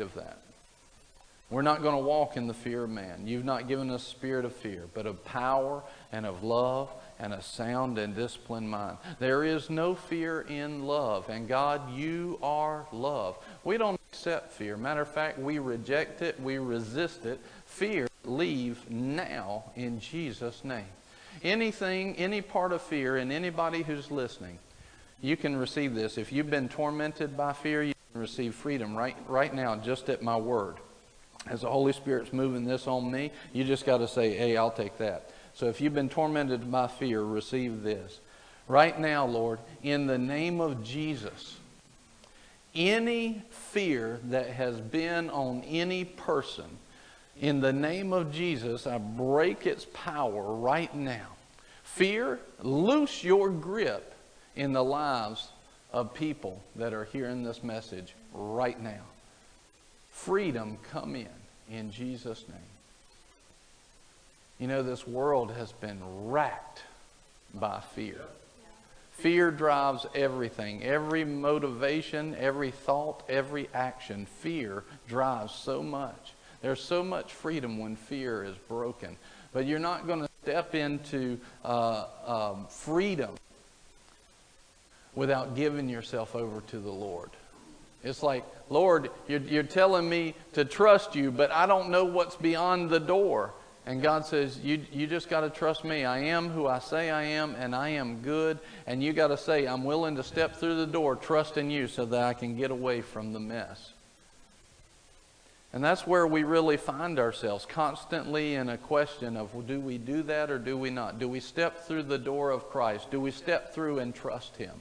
of that. We're not going to walk in the fear of man. You've not given us spirit of fear, but of power and of love and a sound and disciplined mind. There is no fear in love. And God, you are love. We don't accept fear. Matter of fact, we reject it, we resist it. Fear, leave now in Jesus' name. Anything, any part of fear, in anybody who's listening, you can receive this. If you've been tormented by fear, receive freedom right, right now, just at my word. As the Holy Spirit's moving this on me, you just got to say, hey, I'll take that. So if you've been tormented by fear, receive this. Right now, Lord, in the name of Jesus, any fear that has been on any person, in the name of Jesus, I break its power right now. Fear, loose your grip in the lives of people that are hearing this message right now. Freedom, come in in Jesus' name. You know, this world has been racked by fear. Fear drives everything. Every motivation, every thought, every action. Fear drives so much. There's so much freedom when fear is broken. But you're not going to step into uh, um, freedom without giving yourself over to the Lord. It's like, Lord, you're, you're telling me to trust you, but I don't know what's beyond the door. And God says, You, you just got to trust me. I am who I say I am, and I am good. And you got to say, I'm willing to step through the door, trusting you, so that I can get away from the mess. And that's where we really find ourselves, constantly in a question of well, do we do that or do we not? Do we step through the door of Christ? Do we step through and trust Him?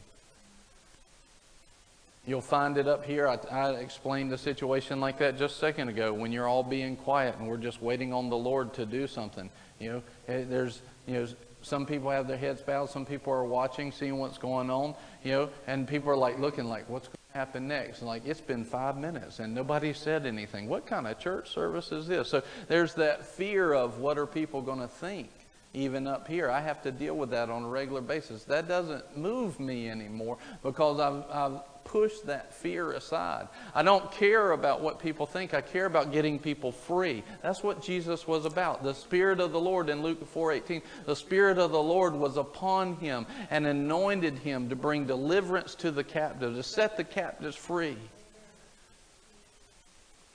You'll find it up here. I, I, explained a situation like that just a second ago when you're all being quiet and we're just waiting on the Lord to do something. You know, there's, you know, some people have their heads bowed. Some people are watching, seeing what's going on, you know, and people are like looking like, what's going to happen next? And like, it's been five minutes and nobody said anything. What kind of church service is this? So there's that fear of what are people going to think? even up here. I have to deal with that on a regular basis. That doesn't move me anymore because I've, I've push that fear aside. I don't care about what people think. I care about getting people free. That's what Jesus was about. The Spirit of the Lord in Luke 4:18, the Spirit of the Lord was upon him and anointed him to bring deliverance to the captive, to set the captives free.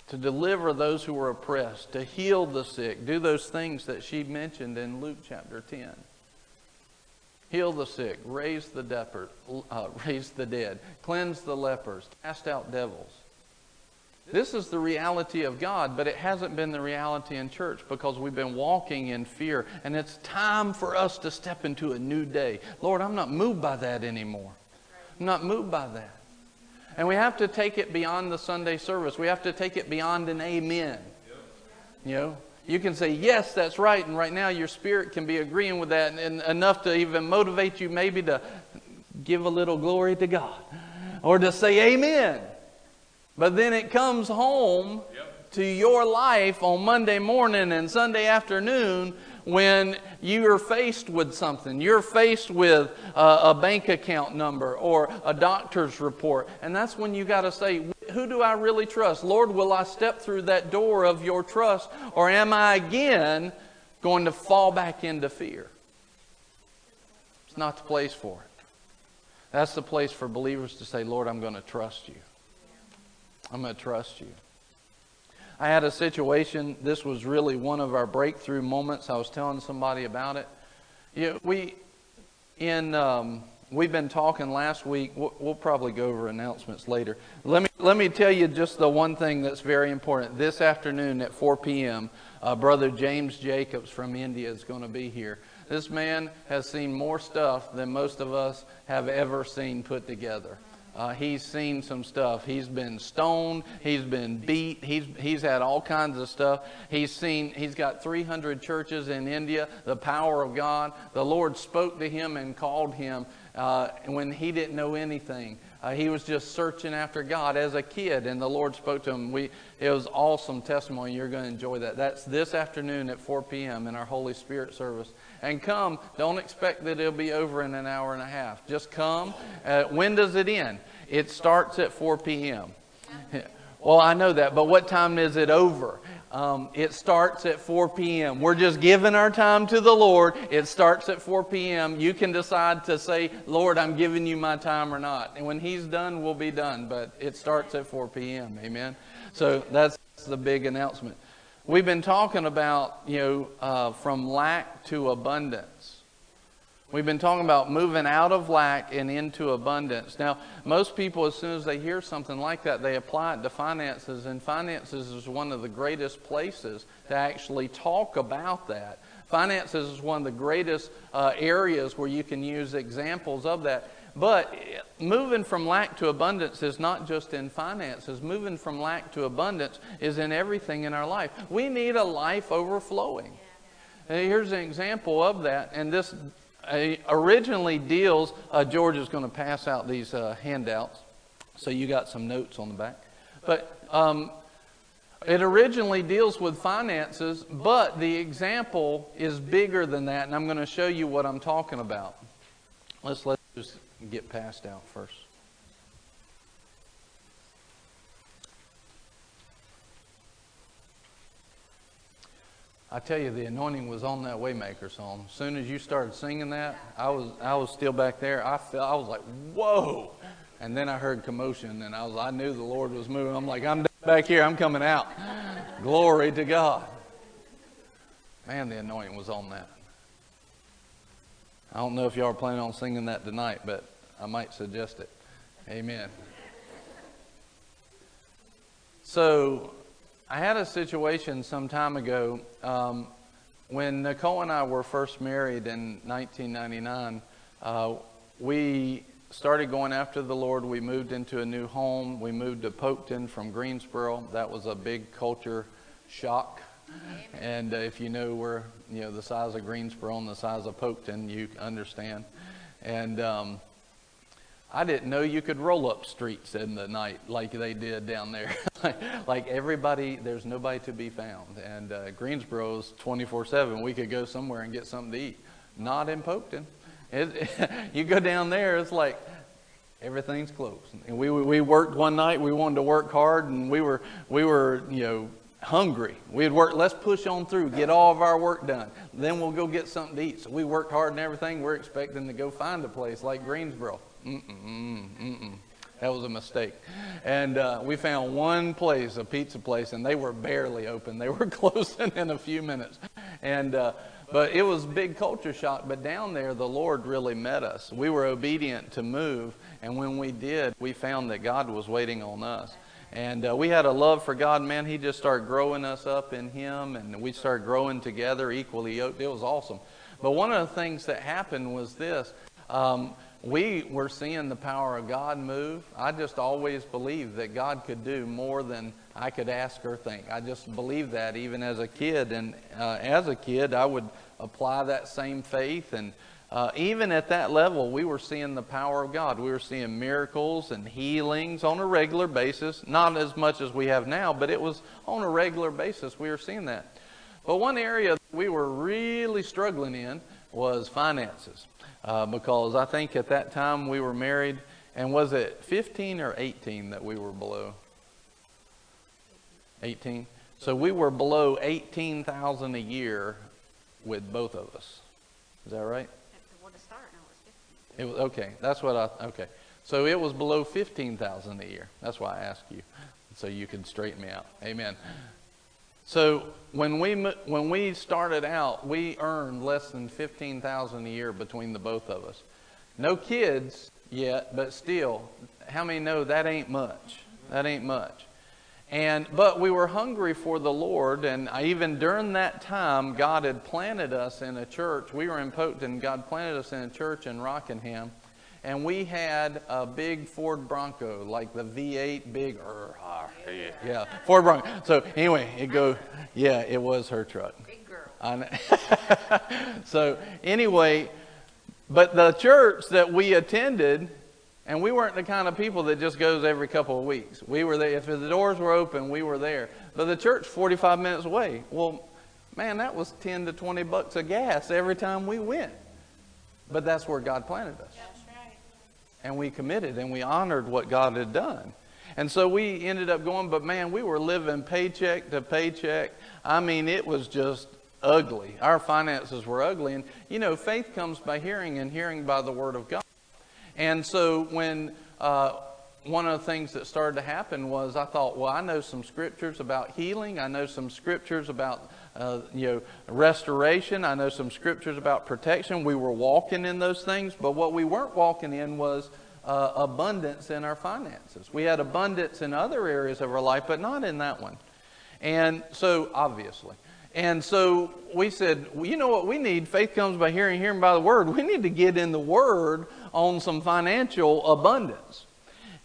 To deliver those who were oppressed, to heal the sick, do those things that she mentioned in Luke chapter 10 heal the sick, raise the, depper, uh, raise the dead, cleanse the lepers, cast out devils. This is the reality of God, but it hasn't been the reality in church because we've been walking in fear. And it's time for us to step into a new day. Lord, I'm not moved by that anymore. I'm not moved by that. And we have to take it beyond the Sunday service. We have to take it beyond an amen. You know, you can say, Yes, that's right. And right now, your spirit can be agreeing with that and, and enough to even motivate you maybe to give a little glory to God or to say Amen. But then it comes home yep. to your life on Monday morning and Sunday afternoon when you are faced with something. You're faced with a, a bank account number or a doctor's report. And that's when you got to say, who do I really trust? Lord, will I step through that door of your trust or am I again going to fall back into fear? It's not the place for it. That's the place for believers to say, Lord, I'm going to trust you. I'm going to trust you. I had a situation, this was really one of our breakthrough moments. I was telling somebody about it. Yeah, we, in, um, we've been talking last week. We'll, we'll, probably go over announcements later. Let me, let me tell you just the one thing that's very important. This afternoon at 4 p.m., uh, Brother James Jacobs from India is going to be here. This man has seen more stuff than most of us have ever seen put together. Uh, he's seen some stuff. He's been stoned. He's been beat. He's, he's had all kinds of stuff. He's seen, he's got 300 churches in India, the power of God. The Lord spoke to him and called him uh, when he didn't know anything. Uh, he was just searching after God as a kid, and the Lord spoke to him. We, it was awesome testimony. You're going to enjoy that. That's this afternoon at 4 p.m. in our Holy Spirit service. And come. Don't expect that it'll be over in an hour and a half. Just come. Uh, when does it end? It starts at 4 p.m. Well, I know that, but what time is it over? Um, it starts at 4 p.m. We're just giving our time to the Lord. It starts at 4 p.m. You can decide to say, Lord, I'm giving you my time or not. And when He's done, we'll be done. But it starts at 4 p.m. Amen. So that's the big announcement. We've been talking about, you know, uh, from lack to abundance. We've been talking about moving out of lack and into abundance. Now, most people, as soon as they hear something like that, they apply it to finances, and finances is one of the greatest places to actually talk about that. Finances is one of the greatest uh, areas where you can use examples of that. But moving from lack to abundance is not just in finances. Moving from lack to abundance is in everything in our life. We need a life overflowing. Here's an example of that, and this originally deals, uh, George is going to pass out these uh, handouts, so you got some notes on the back. But um, it originally deals with finances, but the example is bigger than that, and I'm going to show you what I'm talking about. Let's let's just get passed out first. I tell you, the anointing was on that Waymaker song. As soon as you started singing that, I was I was still back there. I felt I was like, whoa. And then I heard commotion, and I was I knew the Lord was moving. I'm like, I'm back here. I'm coming out. Glory to God. Man, the anointing was on that. I don't know if y'all are planning on singing that tonight, but I might suggest it. Amen. So I had a situation some time ago um, when Nicole and I were first married in 1999. Uh, we started going after the Lord. We moved into a new home. We moved to Polkton from Greensboro. That was a big culture shock. And uh, if you know where you know the size of Greensboro and the size of Polkton, you understand. And um, I didn't know you could roll up streets in the night like they did down there. like everybody, there's nobody to be found. And uh, Greensboro's 24 7. We could go somewhere and get something to eat. Not in Polkton. It, you go down there, it's like everything's closed. And we, we worked one night, we wanted to work hard, and we were, we were you know, hungry. We'd work, let's push on through, get all of our work done. Then we'll go get something to eat. So we worked hard and everything. We're expecting to go find a place like Greensboro. Mm-mm, mm-mm. That was a mistake. And uh, we found one place, a pizza place, and they were barely open. They were closing in a few minutes. And, uh, but it was big culture shock. But down there, the Lord really met us. We were obedient to move. And when we did, we found that God was waiting on us. And uh, we had a love for God. Man, He just started growing us up in Him, and we started growing together, equally. It was awesome. But one of the things that happened was this. Um, we were seeing the power of God move. I just always believed that God could do more than I could ask or think. I just believed that even as a kid. And uh, as a kid, I would apply that same faith. And uh, even at that level, we were seeing the power of God. We were seeing miracles and healings on a regular basis. Not as much as we have now, but it was on a regular basis. We were seeing that. But one area we were really struggling in was finances uh, because I think at that time we were married, and was it 15 or 18 that we were below? 18. So we were below 18,000 a year with both of us. Is that right? It was okay. That's what I okay. So it was below 15,000 a year. That's why I asked you so you can straighten me out. Amen. So when we when we started out, we earned less than fifteen thousand a year between the both of us. No kids yet, but still, how many know that ain't much? That ain't much. And but we were hungry for the Lord, and even during that time, God had planted us in a church. We were in Polkton. God planted us in a church in Rockingham and we had a big Ford Bronco, like the V8 big, er, yeah, Ford Bronco. So anyway, it go, yeah, it was her truck. Big girl. so anyway, but the church that we attended, and we weren't the kind of people that just goes every couple of weeks. We were there. If the doors were open, we were there. But the church, 45 minutes away. Well, man, that was 10 to 20 bucks of gas every time we went. But that's where God planted us and we committed and we honored what God had done. And so we ended up going, but man, we were living paycheck to paycheck. I mean, it was just ugly. Our finances were ugly. And, you know, faith comes by hearing, and hearing by the Word of God. And so when uh, one of the things that started to happen was I thought, well, I know some scriptures about healing. I know some scriptures about uh, you know restoration. I know some scriptures about protection. We were walking in those things, but what we weren't walking in was uh, abundance in our finances. We had abundance in other areas of our life, but not in that one. And so, obviously. And so we said, well, you know what we need? Faith comes by hearing, hearing by the word. We need to get in the word on some financial abundance.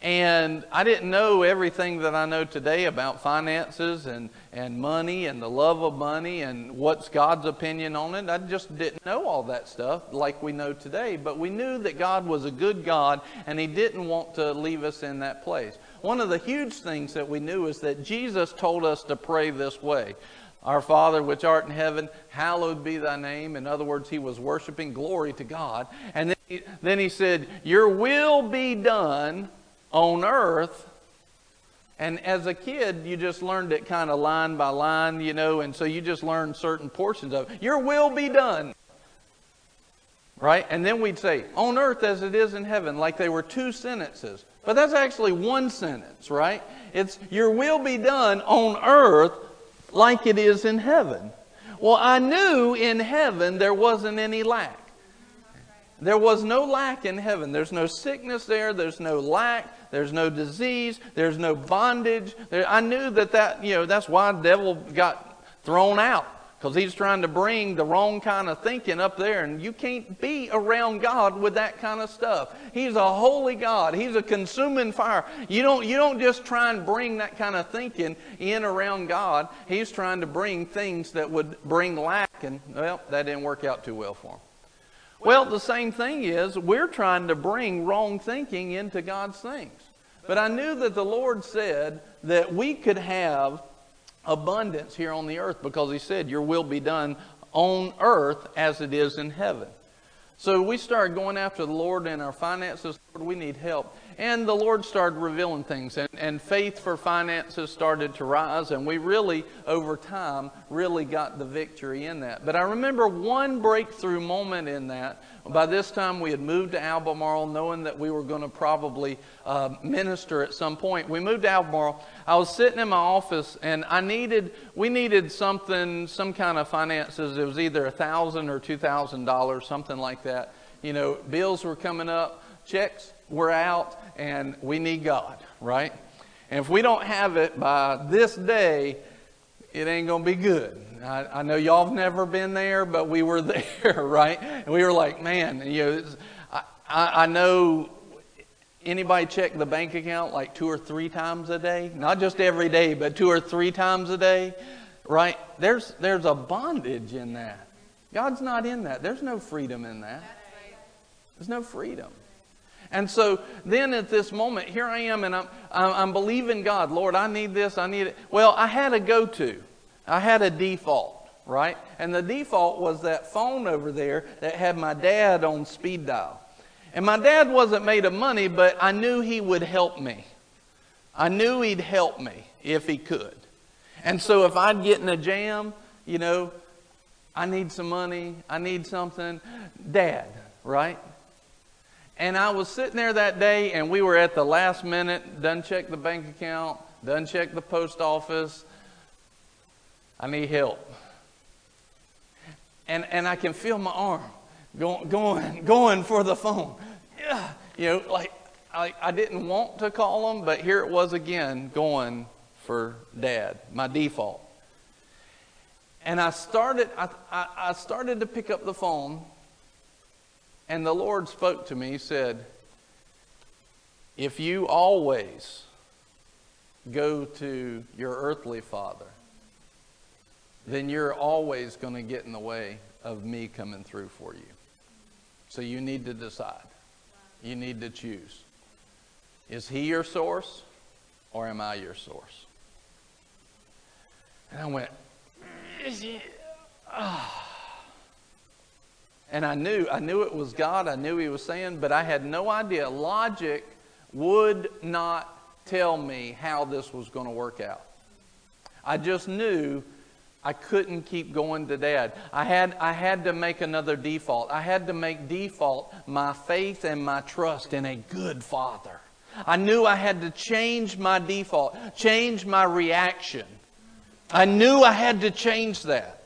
And I didn't know everything that I know today about finances and, and money and the love of money and what's God's opinion on it. I just didn't know all that stuff like we know today. But we knew that God was a good God and He didn't want to leave us in that place. One of the huge things that we knew is that Jesus told us to pray this way. Our Father, which art in heaven, hallowed be thy name. In other words, he was worshiping glory to God. And then he, then he said, Your will be done on earth. And as a kid, you just learned it kind of line by line, you know, and so you just learned certain portions of it. Your will be done. Right? And then we'd say, on earth as it is in heaven, like they were two sentences. But that's actually one sentence, right? It's, your will be done on earth like it is in heaven. Well, I knew in heaven there wasn't any lack. There was no lack in heaven. There's no sickness there. There's no lack. There's no disease. There's no bondage. There, I knew that that, you know, that's why the devil got thrown out because he's trying to bring the wrong kind of thinking up there and you can't be around god with that kind of stuff he's a holy god he's a consuming fire you don't you don't just try and bring that kind of thinking in around god he's trying to bring things that would bring lack and well that didn't work out too well for him well, the same thing is we're trying to bring wrong thinking into God's things. But I knew that the Lord said that we could have abundance here on the earth because He said, Your will be done on earth as it is in heaven. So we started going after the Lord in our finances. Lord, we need help. And the Lord started revealing things, and, and faith for finances started to rise, and we really, over time, really got the victory in that. But I remember one breakthrough moment in that. By this time, we had moved to Albemarle, knowing that we were going to probably uh, minister at some point. We moved to Albemarle. I was sitting in my office, and I needed, we needed something, some kind of finances. It was either a thousand or two thousand dollars, something like that. You know, bills were coming up, checks were out, and we need God, right? And if we don't have it by this day, it ain't going to be good. I, I, know y'all have never been there, but we were there, right? And we were like, man, you know, I, I, I know anybody check the bank account like two or three times a day? Not just every day, but two or three times a day, right? There's, there's a bondage in that. God's not in that. There's no freedom in that. There's no freedom. And so then at this moment, here I am, and I'm, I'm believing God. Lord, I need this, I need it. Well, I had a go to, I had a default, right? And the default was that phone over there that had my dad on speed dial. And my dad wasn't made of money, but I knew he would help me. I knew he'd help me if he could. And so if I'd get in a jam, you know, I need some money, I need something, dad, right? And I was sitting there that day, and we were at the last minute, done check the bank account, done check the post office. I need help. And, and I can feel my arm going, going, going for the phone. Yeah. You know, like I, I didn't want to call him, but here it was again going for dad, my default. And I started, I, I, I started to pick up the phone and the Lord spoke to me, He said, If you always go to your earthly father, then you're always going to get in the way of me coming through for you. So you need to decide. You need to choose. Is he your source or am I your source? And I went, ah. And I knew, I knew it was God. I knew He was saying, but I had no idea. Logic would not tell me how this was going to work out. I just knew I couldn't keep going to dad. I had, I had to make another default. I had to make default my faith and my trust in a good father. I knew I had to change my default, change my reaction. I knew I had to change that.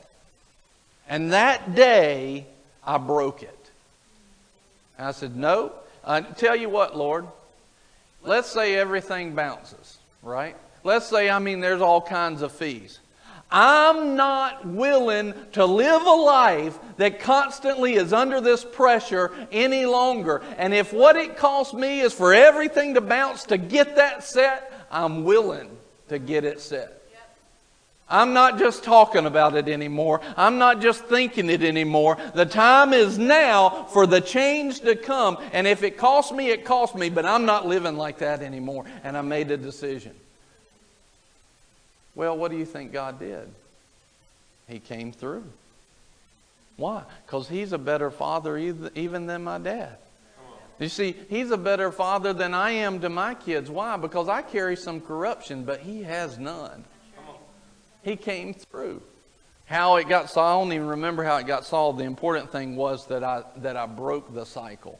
And that day, I broke it. And I said, No. I tell you what, Lord. Let's say everything bounces, right? Let's say, I mean, there's all kinds of fees. I'm not willing to live a life that constantly is under this pressure any longer. And if what it costs me is for everything to bounce to get that set, I'm willing to get it set. I'm not just talking about it anymore. I'm not just thinking it anymore. The time is now for the change to come. And if it costs me, it costs me, but I'm not living like that anymore. And I made a decision. Well, what do you think God did? He came through. Why? Because He's a better father even than my dad. You see, He's a better father than I am to my kids. Why? Because I carry some corruption, but He has none. He came through. How it got solved, I don't even remember how it got solved. The important thing was that I, that I broke the cycle.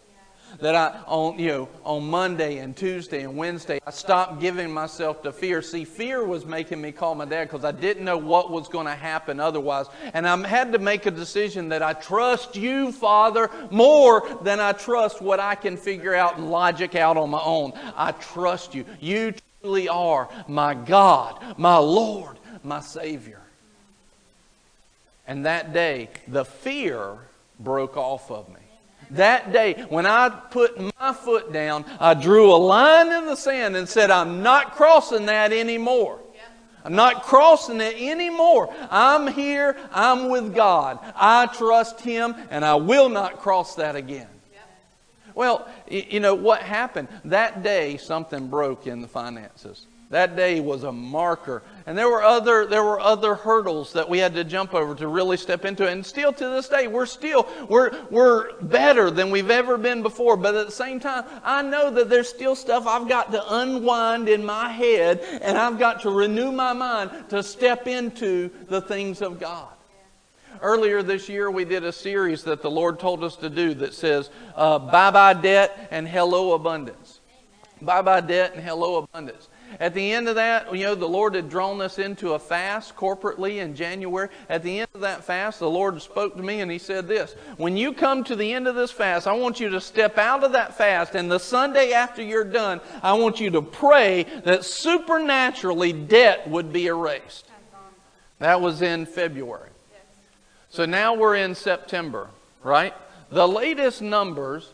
That I, on, you know, on Monday and Tuesday and Wednesday, I stopped giving myself to fear. See, fear was making me call my dad because I didn't know what was going to happen otherwise. And I had to make a decision that I trust you, Father, more than I trust what I can figure out and logic out on my own. I trust you. You truly are my God, my Lord, my Savior. And that day, the fear broke off of me. That day, when I put my foot down, I drew a line in the sand and said, I'm not crossing that anymore. I'm not crossing it anymore. I'm here. I'm with God. I trust Him, and I will not cross that again. Well, you know what happened? That day, something broke in the finances. That day was a marker. And there were other there were other hurdles that we had to jump over to really step into it. And still to this day, we're still we're we're better than we've ever been before. But at the same time, I know that there's still stuff I've got to unwind in my head and I've got to renew my mind to step into the things of God. Earlier this year, we did a series that the Lord told us to do that says, uh, Bye bye debt and hello abundance. Bye bye debt and hello abundance. At the end of that, you know, the Lord had drawn us into a fast corporately in January. At the end of that fast, the Lord spoke to me and He said this When you come to the end of this fast, I want you to step out of that fast, and the Sunday after you're done, I want you to pray that supernaturally debt would be erased. That was in February. So now we're in September, right? The latest numbers,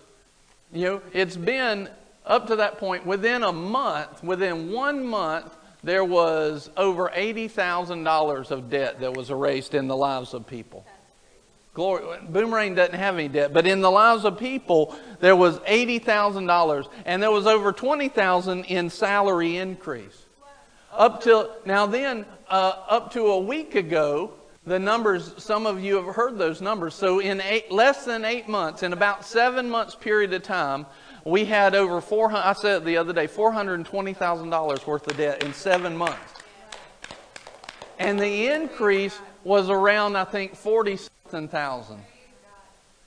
you know, it's been up to that point, within a month, within one month, there was over $80,000 of debt that was erased in the lives of people. Glory, Boomerang doesn't have any debt, but in the lives of people, there was $80,000 and there was over 20,000 in salary increase. Up till, now then, uh, up to a week ago, the numbers, some of you have heard those numbers. So in eight, less than eight months, in about seven months period of time, we had over 400, I said the other day, $420,000 worth of debt in seven months. And the increase was around, I think, 40 something thousand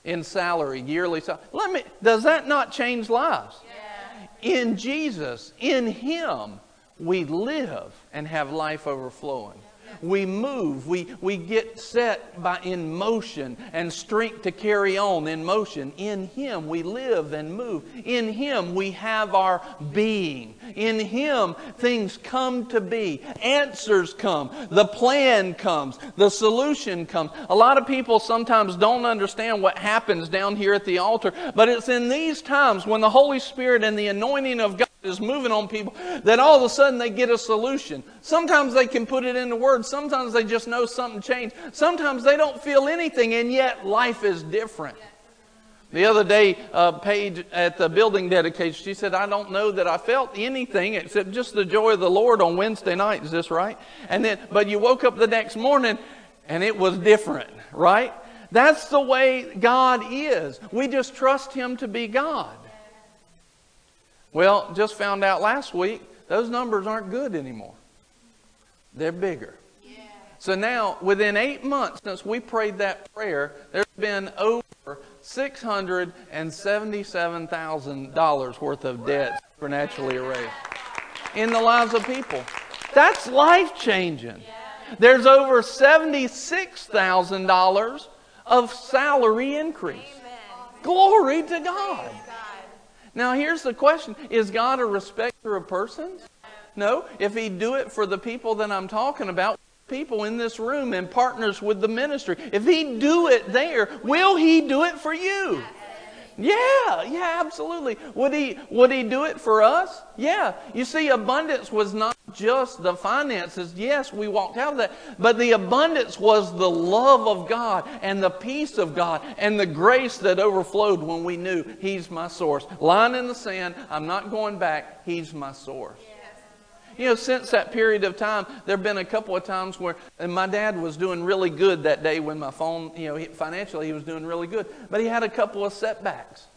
in salary, yearly salary. Let me, does that not change lives? In Jesus, in Him, we live and have life overflowing. We move. We, we get set by in motion and strength to carry on in motion. In Him we live and move. In Him we have our being. In Him things come to be. Answers come. The plan comes. The solution comes. A lot of people sometimes don't understand what happens down here at the altar, but it's in these times when the Holy Spirit and the anointing of God is moving on people that all of a sudden they get a solution. Sometimes they can put it into words. Sometimes they just know something changed. Sometimes they don't feel anything, and yet life is different. The other day, uh, Paige at the building dedication, she said, I don't know that I felt anything except just the joy of the Lord on Wednesday night. Is this right? And then, but you woke up the next morning and it was different, right? That's the way God is. We just trust Him to be God. Well, just found out last week those numbers aren't good anymore. They're bigger. So now, within eight months since we prayed that prayer, there's been over $677,000 worth of debt supernaturally erased in the lives of people. That's life changing. There's over $76,000 of salary increase. Glory to God. Now, here's the question Is God a respecter of persons? No. If He'd do it for the people that I'm talking about, people in this room and partners with the ministry, if He'd do it there, will He do it for you? Yeah, yeah, absolutely. Would he would he do it for us? Yeah. You see, abundance was not just the finances. Yes, we walked out of that. But the abundance was the love of God and the peace of God and the grace that overflowed when we knew He's my source. Line in the sand, I'm not going back, He's my source. You know, since that period of time, there have been a couple of times where and my dad was doing really good that day when my phone, you know, financially he was doing really good. But he had a couple of setbacks.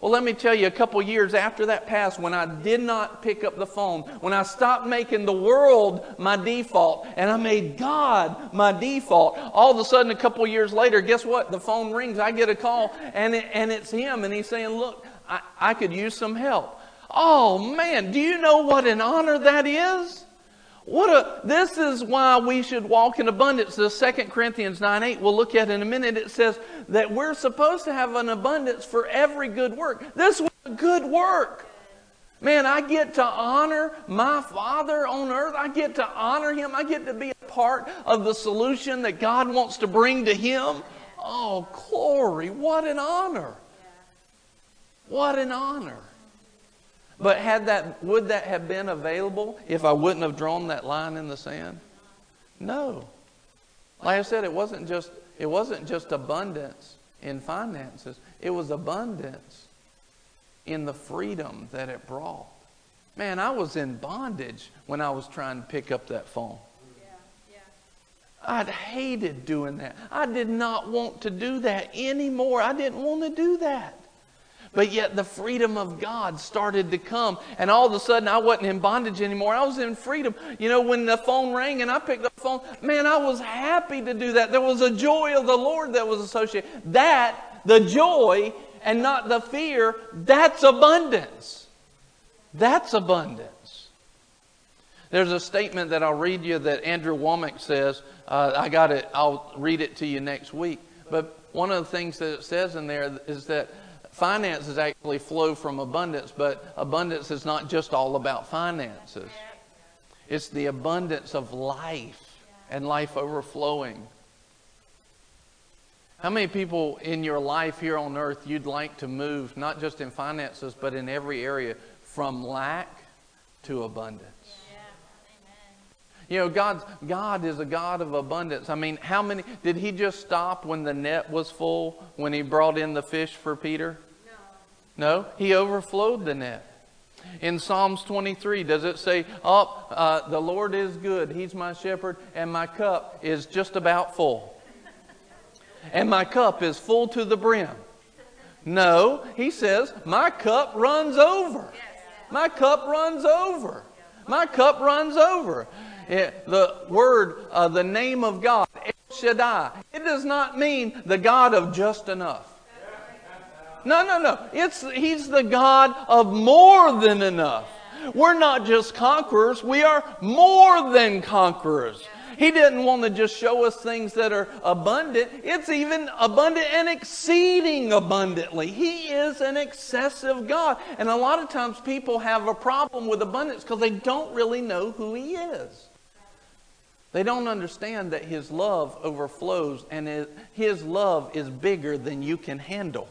Well, let me tell you, a couple years after that passed, when I did not pick up the phone, when I stopped making the world my default and I made God my default, all of a sudden, a couple years later, guess what? The phone rings. I get a call, and, it, and it's him, and he's saying, Look, I, I could use some help. Oh man, do you know what an honor that is? What a, this is why we should walk in abundance. The 2 Corinthians 9 8, we'll look at in a minute. It says that we're supposed to have an abundance for every good work. This was a good work. Man, I get to honor my Father on earth. I get to honor Him. I get to be a part of the solution that God wants to bring to Him. Oh, glory. What an honor. What an honor. But had that, would that have been available if I wouldn't have drawn that line in the sand? No. Like I said, it wasn't just, it wasn't just abundance in finances. It was abundance in the freedom that it brought. Man, I was in bondage when I was trying to pick up that phone. I'd hated doing that. I did not want to do that anymore. I didn't want to do that. But yet the freedom of God started to come. And all of a sudden, I wasn't in bondage anymore. I was in freedom. You know, when the phone rang and I picked up the phone, man, I was happy to do that. There was a joy of the Lord that was associated. That, the joy, and not the fear, that's abundance. That's abundance. There's a statement that I'll read you that Andrew Wommack says. Uh, I got it. I'll read it to you next week. But one of the things that it says in there is that Finances actually flow from abundance, but abundance is not just all about finances. It's the abundance of life and life overflowing. How many people in your life here on earth you'd like to move, not just in finances, but in every area, from lack to abundance? You know, God's, God is a God of abundance. I mean, how many, did he just stop when the net was full, when he brought in the fish for Peter? No, he overflowed the net. In Psalms 23, does it say, Oh, uh, the Lord is good, He's my shepherd, and my cup is just about full? And my cup is full to the brim. No, he says, My cup runs over. My cup runs over. My cup runs over. It, the word, uh, the name of God, El Shaddai, it does not mean the God of just enough. No, no, no. It's, he's the God of more than enough. We're not just conquerors, we are more than conquerors. He didn't want to just show us things that are abundant. It's even abundant and exceeding abundantly. He is an excessive God. And a lot of times people have a problem with abundance because they don't really know who He is. They don't understand that His love overflows and His love is bigger than you can handle.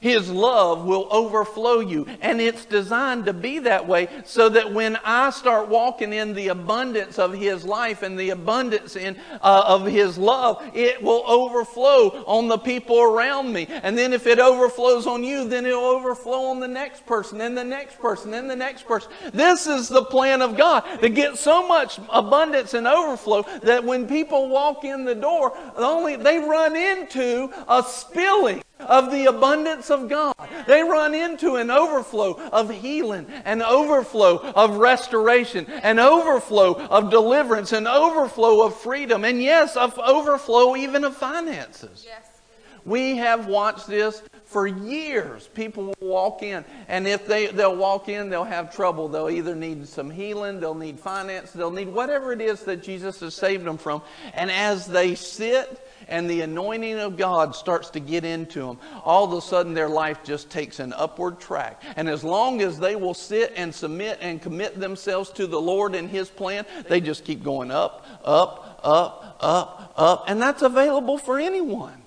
His love will overflow you. And it's designed to be that way so that when I start walking in the abundance of His life and the abundance in, uh, of His love, it will overflow on the people around me. And then if it overflows on you, then it'll overflow on the next person and the next person and the next person. This is the plan of God to get so much abundance and overflow that when people walk in the door, only they run into a spilling of the abundance of God. They run into an overflow of healing, an overflow of restoration, an overflow of deliverance, an overflow of freedom, and yes, of overflow even of finances. Yes. We have watched this for years. People will walk in, and if they, they'll walk in, they'll have trouble. They'll either need some healing, they'll need finance, they'll need whatever it is that Jesus has saved them from. And as they sit and the anointing of God starts to get into them, all of a sudden their life just takes an upward track. And as long as they will sit and submit and commit themselves to the Lord and His plan, they just keep going up, up, up, up, up. And that's available for anyone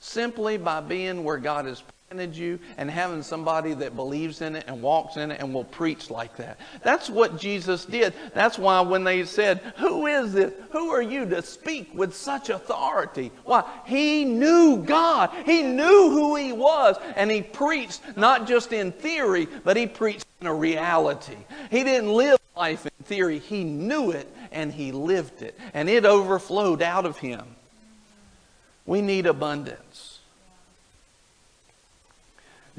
simply by being where God has planted you and having somebody that believes in it and walks in it and will preach like that. That's what Jesus did. That's why when they said, Who is this? Who are you to speak with such authority? Why? He knew God. He knew who He was. And He preached not just in theory, but He preached in a reality. He didn't live life in theory, He knew it and He lived it. And it overflowed out of Him. We need abundance.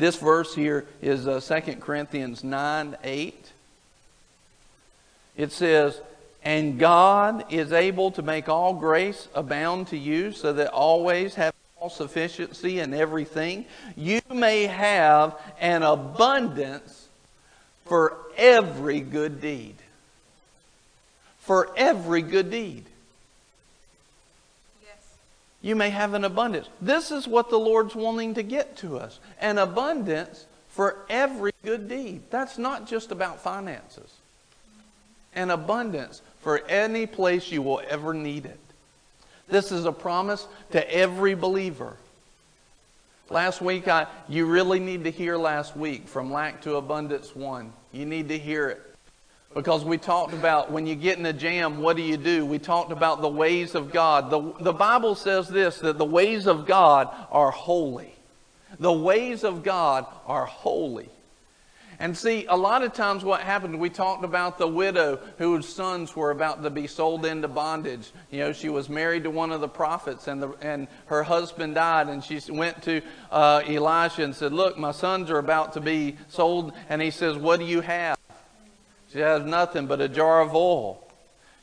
This verse here is uh, 2 Corinthians 9 8. It says, And God is able to make all grace abound to you, so that always have all sufficiency in everything. You may have an abundance for every good deed. For every good deed. You may have an abundance. This is what the Lord's wanting to get to us an abundance for every good deed. That's not just about finances, an abundance for any place you will ever need it. This is a promise to every believer. Last week, I, you really need to hear last week from lack to abundance one. You need to hear it. Because we talked about when you get in a jam, what do you do? We talked about the ways of God. The, the Bible says this that the ways of God are holy. The ways of God are holy. And see, a lot of times what happened, we talked about the widow whose sons were about to be sold into bondage. You know, she was married to one of the prophets, and, the, and her husband died, and she went to uh, Elisha and said, Look, my sons are about to be sold. And he says, What do you have? She has nothing but a jar of oil.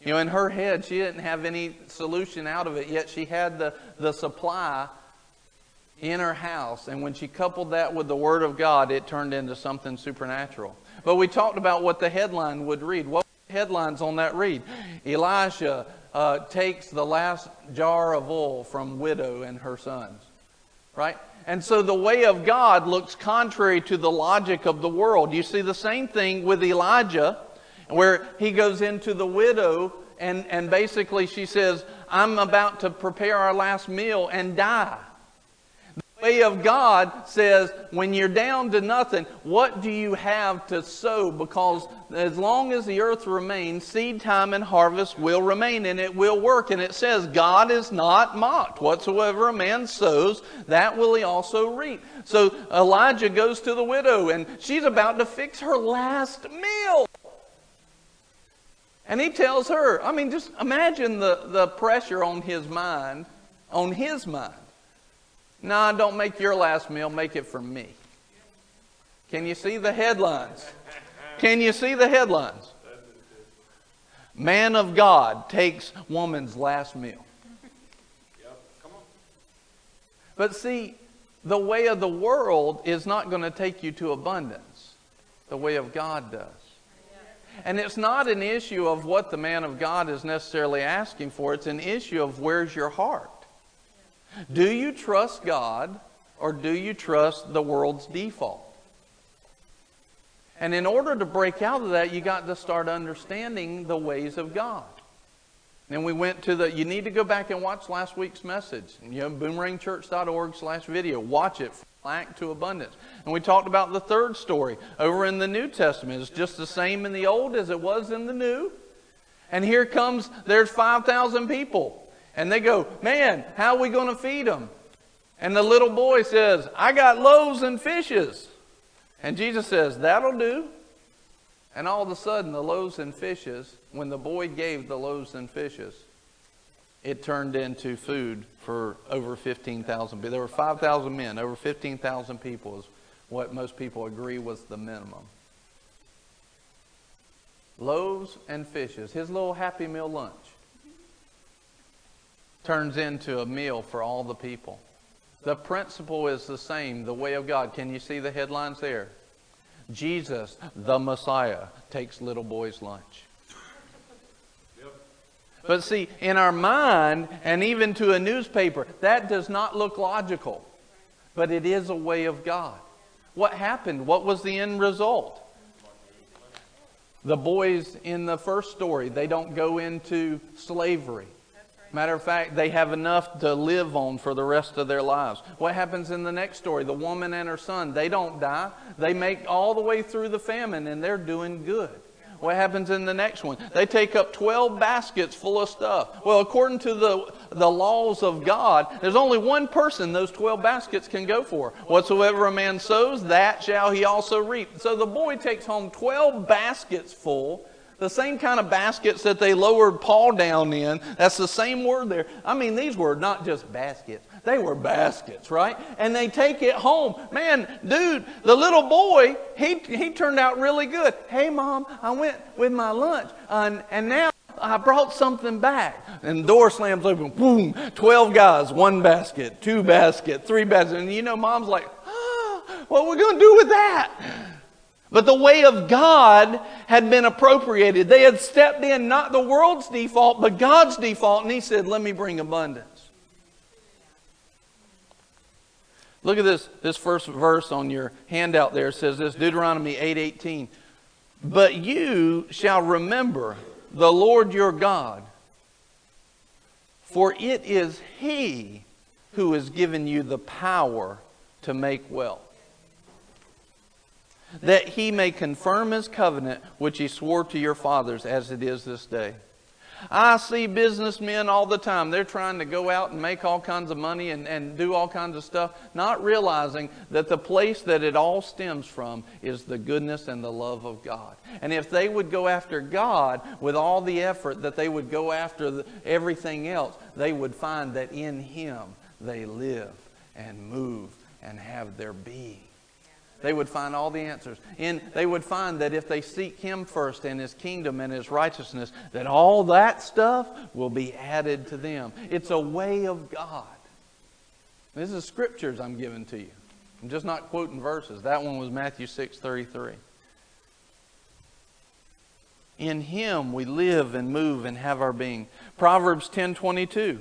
You know, in her head, she didn't have any solution out of it, yet she had the, the supply in her house. And when she coupled that with the Word of God, it turned into something supernatural. But we talked about what the headline would read. What headlines on that read? Elisha uh, takes the last jar of oil from widow and her sons. Right? And so the way of God looks contrary to the logic of the world. You see the same thing with Elijah, where he goes into the widow and, and basically she says, I'm about to prepare our last meal and die. Way of God says, when you're down to nothing, what do you have to sow? Because as long as the earth remains, seed time and harvest will remain, and it will work. And it says, God is not mocked. Whatsoever a man sows, that will he also reap. So Elijah goes to the widow, and she's about to fix her last meal. And he tells her, I mean, just imagine the, the pressure on his mind, on his mind. No, don't make your last meal, make it for me. Can you see the headlines? Can you see the headlines? Man of God takes woman's last meal. But see, the way of the world is not going to take you to abundance. The way of God does. And it's not an issue of what the man of God is necessarily asking for, it's an issue of where's your heart. Do you trust God or do you trust the world's default? And in order to break out of that, you got to start understanding the ways of God. And we went to the, you need to go back and watch last week's message. You know, boomerangchurch.org slash video. Watch it lack to abundance. And we talked about the third story over in the New Testament. It's just the same in the Old as it was in the New. And here comes, there's 5,000 people. And they go, man, how are we going to feed them? And the little boy says, I got loaves and fishes. And Jesus says, that'll do. And all of a sudden, the loaves and fishes, when the boy gave the loaves and fishes, it turned into food for over 15,000 people. There were 5,000 men, over 15,000 people is what most people agree was the minimum. Loaves and fishes, his little Happy Meal lunch, turns into a meal for all the people. The principle is the same, the way of God. Can you see the headlines there? Jesus, the Messiah, takes little boy's lunch. But see, in our mind, and even to a newspaper, that does not look logical. But it is a way of God. What happened? What was the end result? The boys in the first story, they don't go into slavery. Matter of fact, they have enough to live on for the rest of their lives. What happens in the next story? The woman and her son, they don't die. They make all the way through the famine and they're doing good. What happens in the next one? They take up 12 baskets full of stuff. Well, according to the, the laws of God, there's only one person those 12 baskets can go for. Whatsoever a man sows, that shall he also reap. So the boy takes home 12 baskets full the same kind of baskets that they lowered Paul down in. That's the same word there. I mean, these were not just baskets, they were baskets, right? And they take it home. Man, dude, the little boy, he, he turned out really good. Hey, mom, I went with my lunch, and, and now I brought something back. And the door slams open. Boom. 12 guys, one basket, two basket, three baskets. And you know, mom's like, ah, what are we going to do with that? But the way of God had been appropriated. They had stepped in, not the world's default, but God's default, and He said, Let me bring abundance. Look at this, this first verse on your handout there. Says this Deuteronomy 8 18. But you shall remember the Lord your God, for it is He who has given you the power to make wealth that he may confirm his covenant which he swore to your fathers as it is this day. I see businessmen all the time. They're trying to go out and make all kinds of money and, and do all kinds of stuff, not realizing that the place that it all stems from is the goodness and the love of God. And if they would go after God with all the effort that they would go after the, everything else, they would find that in Him they live and move and have their being. They would find all the answers. And they would find that if they seek Him first and His kingdom and His righteousness, that all that stuff will be added to them. It's a way of God. This is scriptures I'm giving to you. I'm just not quoting verses. That one was Matthew 6 33. In him we live and move and have our being. Proverbs 10 22.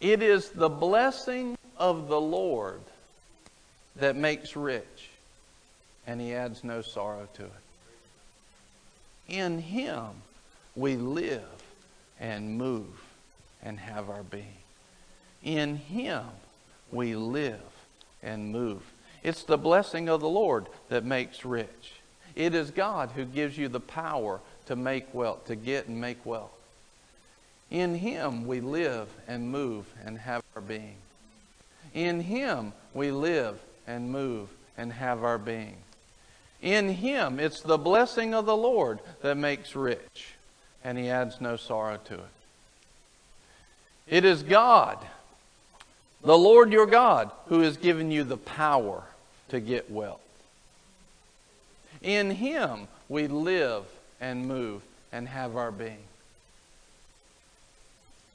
It is the blessing of the Lord that makes rich, and he adds no sorrow to it. In him we live and move and have our being. In him we live and move. It's the blessing of the Lord that makes rich. It is God who gives you the power to make wealth, to get and make wealth. In Him we live and move and have our being. In Him we live and move and have our being. In Him, it's the blessing of the Lord that makes rich, and He adds no sorrow to it. It is God, the Lord your God, who has given you the power to get wealth. In Him, we live and move and have our being.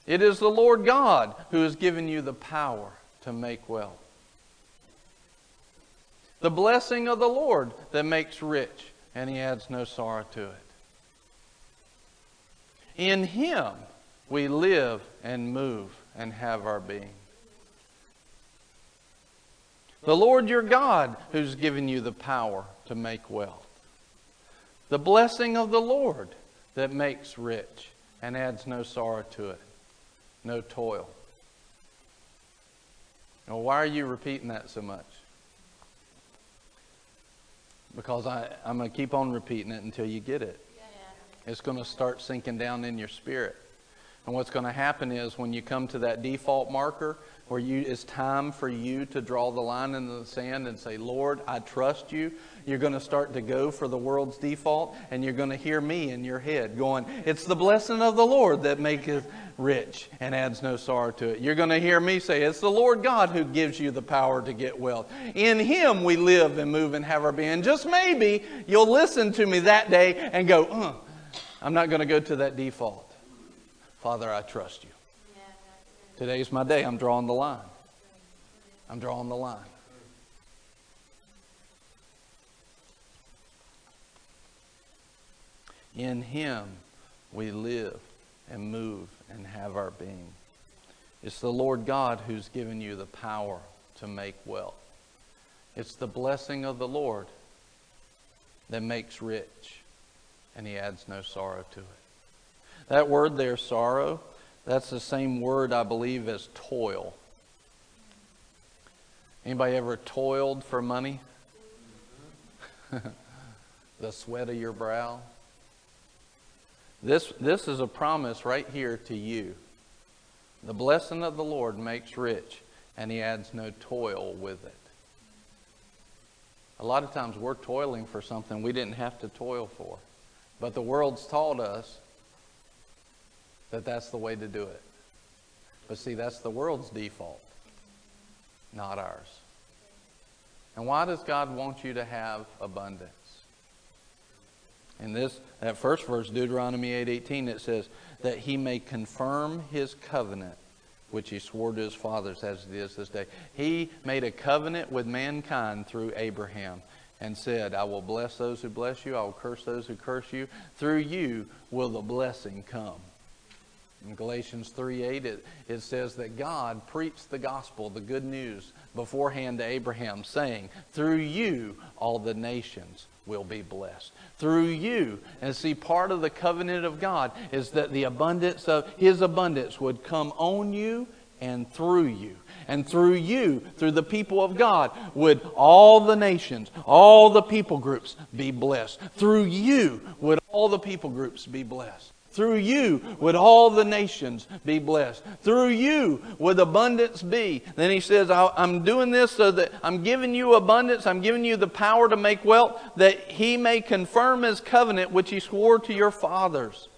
It is the Lord God who has given you the power to make wealth. The blessing of the Lord that makes rich, and he adds no sorrow to it. In him we live and move and have our being. The Lord your God who's given you the power to make wealth. The blessing of the Lord that makes rich and adds no sorrow to it, no toil. Now, why are you repeating that so much? Because I, I'm going to keep on repeating it until you get it. It's going to start sinking down in your spirit. And what's going to happen is when you come to that default marker where you, it's time for you to draw the line in the sand and say, Lord, I trust you. You're going to start to go for the world's default, and you're going to hear me in your head going, It's the blessing of the Lord that maketh, rich and adds no sorrow to it. You're going to hear me say, It's the Lord God who gives you the power to get wealth. In Him we live and move and have our being. Just maybe you'll listen to me that day and go, uh, I'm not going to go to that default. Father, I trust you. Today's my day. I'm drawing the line. I'm drawing the line. In Him we live and move and have our being. It's the Lord God who's given you the power to make wealth. It's the blessing of the Lord that makes rich, and He adds no sorrow to it. That word there, sorrow, that's the same word I believe as toil. Anybody ever toiled for money? the sweat of your brow? This, this is a promise right here to you. The blessing of the Lord makes rich, and he adds no toil with it. A lot of times we're toiling for something we didn't have to toil for. But the world's taught us that that's the way to do it. But see, that's the world's default, not ours. And why does God want you to have abundance? In this that first verse, Deuteronomy 8:18, it says that he may confirm his covenant which he swore to his fathers as it is this day. He made a covenant with mankind through Abraham and said, I will bless those who bless you, I will curse those who curse you. Through you will the blessing come. In Galatians 3:8, it, it says that God preached the gospel, the good news, beforehand to Abraham, saying, Through you all the nations will be blessed. Through you. And see, part of the covenant of God is that the abundance of His abundance would come on you and through you. And through you, through the people of God, would all the nations, all the people groups be blessed. Through you would all the people groups be blessed. Through you would all the nations be blessed. Through you would abundance be. Then he says, I'm doing this so that I'm giving you abundance. I'm giving you the power to make wealth that he may confirm his covenant which he swore to your fathers.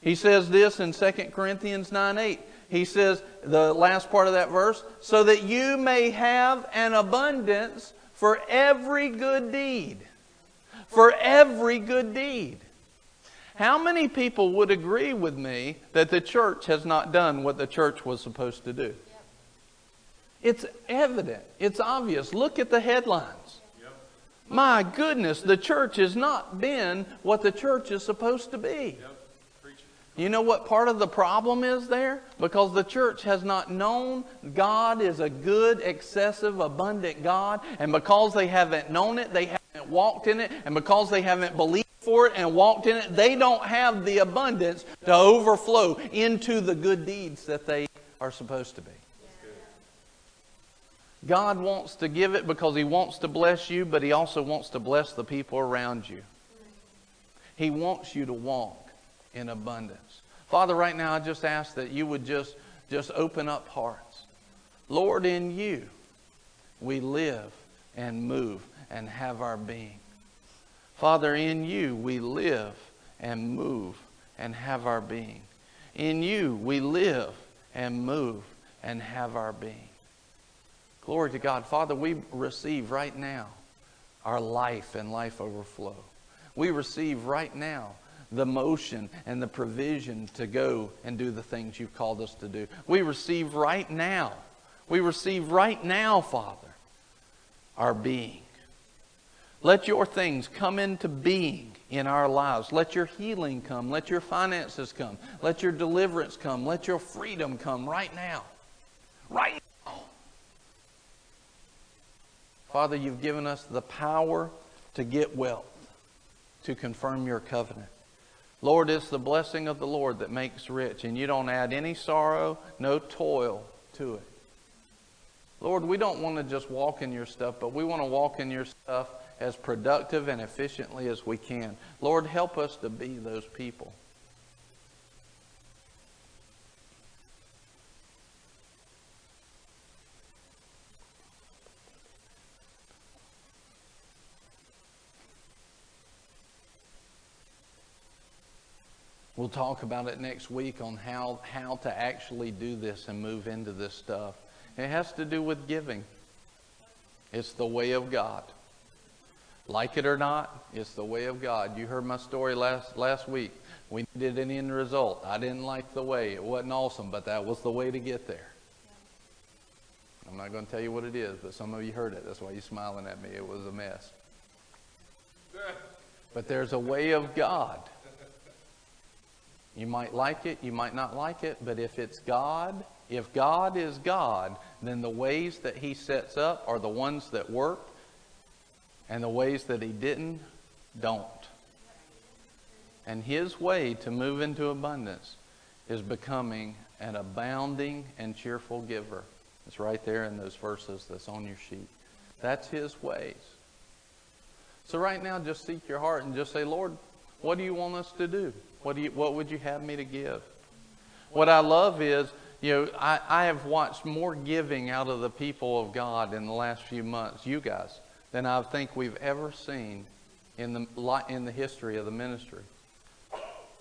He says this in 2 Corinthians 9 8. He says, the last part of that verse, so that you may have an abundance for every good deed. For every good deed. How many people would agree with me that the church has not done what the church was supposed to do? It's evident. It's obvious. Look at the headlines. My goodness, the church has not been what the church is supposed to be. You know what part of the problem is there? Because the church has not known God is a good, excessive, abundant God. And because they haven't known it, they haven't walked in it. And because they haven't believed for it and walked in it, they don't have the abundance to overflow into the good deeds that they are supposed to be. God wants to give it because He wants to bless you, but He also wants to bless the people around you. He wants you to walk in abundance. Father, right now I just ask that you would just, just open up hearts. Lord, in you we live and move and have our being. Father, in you we live and move and have our being. In you we live and move and have our being. Glory to God. Father, we receive right now our life and life overflow. We receive right now the motion and the provision to go and do the things you've called us to do. We receive right now. We receive right now, Father, our being. Let your things come into being in our lives. Let your healing come. Let your finances come. Let your deliverance come. Let your freedom come right now. Right now. Father, you've given us the power to get wealth, to confirm your covenant. Lord, it's the blessing of the Lord that makes rich, and you don't add any sorrow, no toil to it. Lord, we don't want to just walk in your stuff, but we want to walk in your stuff as productive and efficiently as we can. Lord, help us to be those people. We'll talk about it next week on how, how to actually do this and move into this stuff. It has to do with giving. It's the way of God. Like it or not, it's the way of God. You heard my story last, last week. We needed an end result. I didn't like the way. It wasn't awesome, but that was the way to get there. I'm not going to tell you what it is, but some of you heard it. That's why you're smiling at me. It was a mess. But there's a way of God. You might like it, you might not like it, but if it's God, if God is God, then the ways that He sets up are the ones that work, and the ways that He didn't, don't. And His way to move into abundance is becoming an abounding and cheerful giver. It's right there in those verses that's on your sheet. That's His ways. So right now, just seek your heart and just say, Lord, what do you want us to do? What, do you, what would you have me to give? What I love is, you know, I, I have watched more giving out of the people of God in the last few months, you guys, than I think we've ever seen in the, in the history of the ministry.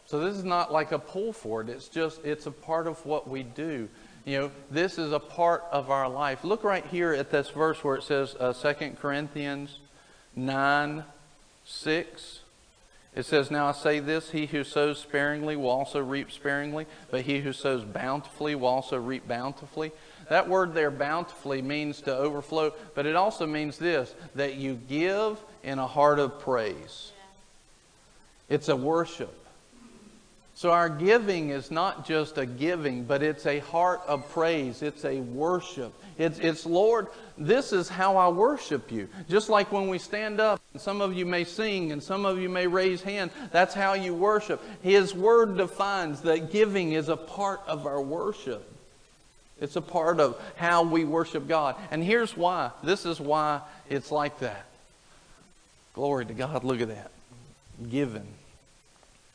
So this is not like a pull for it. It's just, it's a part of what we do. You know, this is a part of our life. Look right here at this verse where it says uh, 2 Corinthians 9, 6. It says, Now I say this he who sows sparingly will also reap sparingly, but he who sows bountifully will also reap bountifully. That word there, bountifully, means to overflow, but it also means this that you give in a heart of praise. It's a worship. So our giving is not just a giving, but it's a heart of praise. It's a worship. It's, it's Lord, this is how I worship you. Just like when we stand up, and some of you may sing and some of you may raise hand, that's how you worship. His word defines that giving is a part of our worship. It's a part of how we worship God. And here's why. This is why it's like that. Glory to God. Look at that. Giving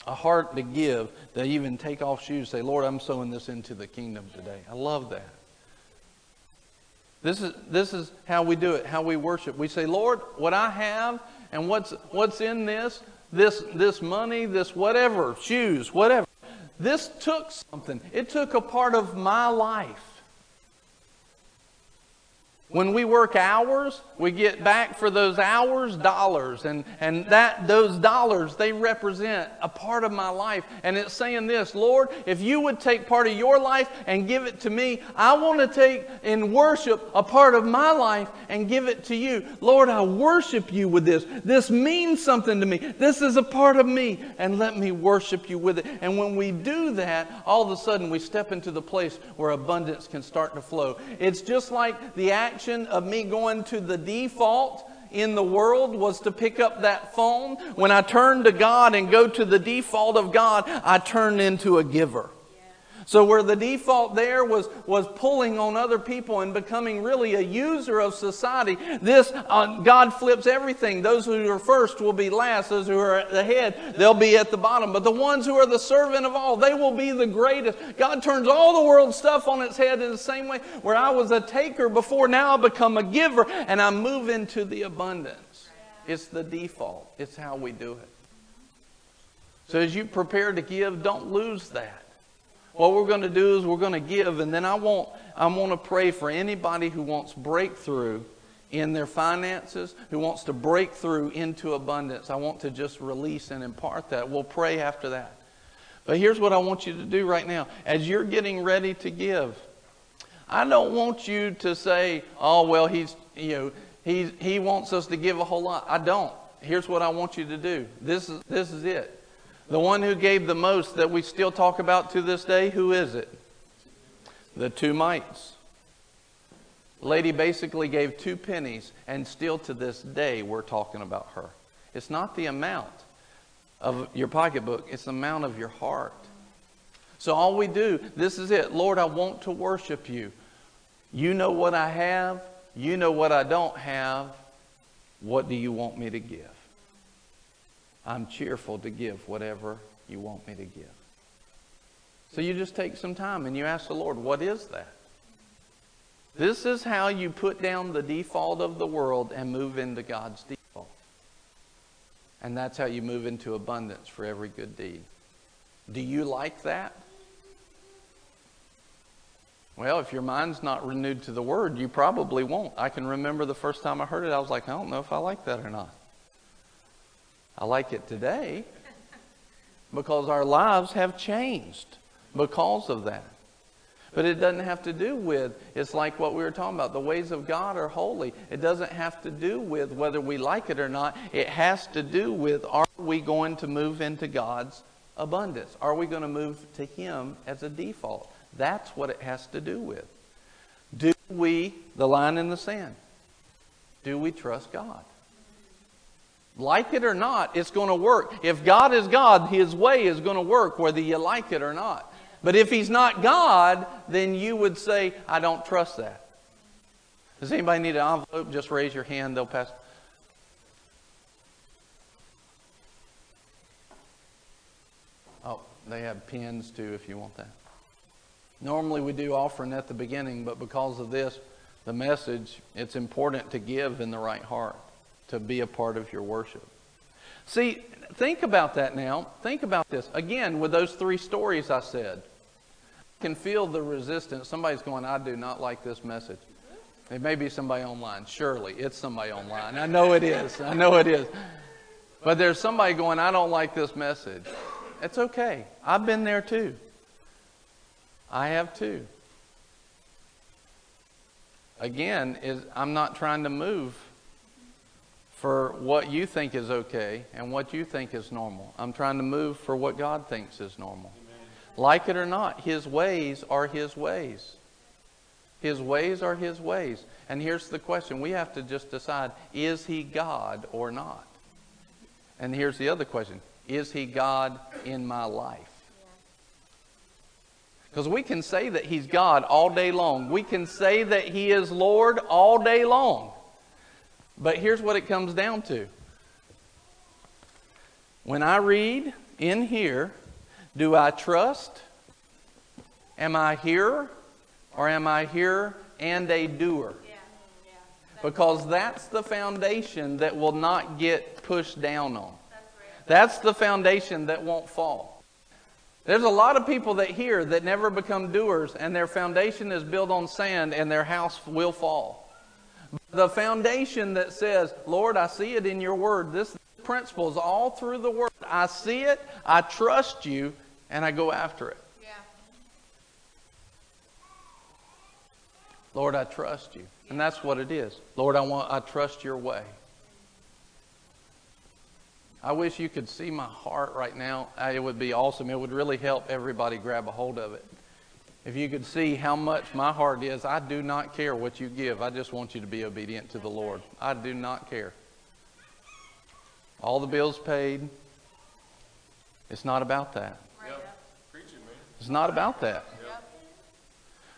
a heart to give, to even take off shoes, say, Lord, I'm sowing this into the kingdom today. I love that. This is, this is how we do it, how we worship. We say, Lord, what I have and what's, what's in this, this, this money, this whatever, shoes, whatever, this took something. It took a part of my life. When we work hours, we get back for those hours dollars. And, and that those dollars, they represent a part of my life. And it's saying this, Lord, if you would take part of your life and give it to me, I want to take in worship a part of my life and give it to you. Lord, I worship you with this. This means something to me. This is a part of me. And let me worship you with it. And when we do that, all of a sudden we step into the place where abundance can start to flow. It's just like the act of me going to the default in the world was to pick up that phone. When I turn to God and go to the default of God, I turn into a giver. So where the default there was, was pulling on other people and becoming really a user of society, this, uh, God flips everything. Those who are first will be last. Those who are at the head, they'll be at the bottom. But the ones who are the servant of all, they will be the greatest. God turns all the world's stuff on its head in the same way where I was a taker before, now I become a giver and I move into the abundance. It's the default. It's how we do it. So as you prepare to give, don't lose that. What we're going to do is we're going to give, and then I want, I want to pray for anybody who wants breakthrough in their finances, who wants to break through into abundance. I want to just release and impart that. We'll pray after that. But here's what I want you to do right now. As you're getting ready to give, I don't want you to say, oh, well, he's, you know, he, he wants us to give a whole lot. I don't. Here's what I want you to do. This is, this is it. The one who gave the most that we still talk about to this day, who is it? The two mites. Lady basically gave two pennies, and still to this day we're talking about her. It's not the amount of your pocketbook, it's the amount of your heart. So all we do, this is it. Lord, I want to worship you. You know what I have, you know what I don't have. What do you want me to give? I'm cheerful to give whatever you want me to give. So you just take some time and you ask the Lord, what is that? This is how you put down the default of the world and move into God's default. And that's how you move into abundance for every good deed. Do you like that? Well, if your mind's not renewed to the Word, you probably won't. I can remember the first time I heard it, I was like, I don't know if I like that or not. I like it today because our lives have changed because of that. But it doesn't have to do with, it's like what we were talking about. The ways of God are holy. It doesn't have to do with whether we like it or not. It has to do with are we going to move into God's abundance? Are we going to move to Him as a default? That's what it has to do with. Do we, the line in the sand, do we trust God? Like it or not, it's going to work. If God is God, His way is going to work whether you like it or not. But if he's not God, then you would say, I don't trust that. Does anybody need an envelope? Just raise your hand. They'll pass. Oh, they have pens too if you want that. Normally we do offering at the beginning, but because of this, the message, it's important to give in the right heart, to be a part of your worship. See, think about that now. Think about this. Again, with those three stories I said can feel the resistance. Somebody's going, I do not like this message. It may be somebody online. Surely it's somebody online. I know it is. I know it is. But there's somebody going, I don't like this message. It's okay. I've been there too. I have too. Again, is I'm not trying to move for what you think is okay and what you think is normal. I'm trying to move for what God thinks is normal. Like it or not, His ways are His ways. His ways are His ways. And here's the question we have to just decide is He God or not? And here's the other question is He God in my life? Because we can say that He's God all day long. We can say that He is Lord all day long. But here's what it comes down to. When I read in here, do I trust? Am I here? Or am I here and a doer? Because that's the foundation that will not get pushed down on. That's the foundation that won't fall. There's a lot of people that hear that never become doers, and their foundation is built on sand, and their house will fall. The foundation that says, Lord, I see it in your word. This principle is all through the word. I see it, I trust you, and I go after it. Yeah. Lord, I trust you. And that's what it is. Lord, I want I trust your way. I wish you could see my heart right now. It would be awesome. It would really help everybody grab a hold of it. If you could see how much my heart is, I do not care what you give. I just want you to be obedient to the Lord. I do not care. All the bills paid. It's not about that. It's not about that.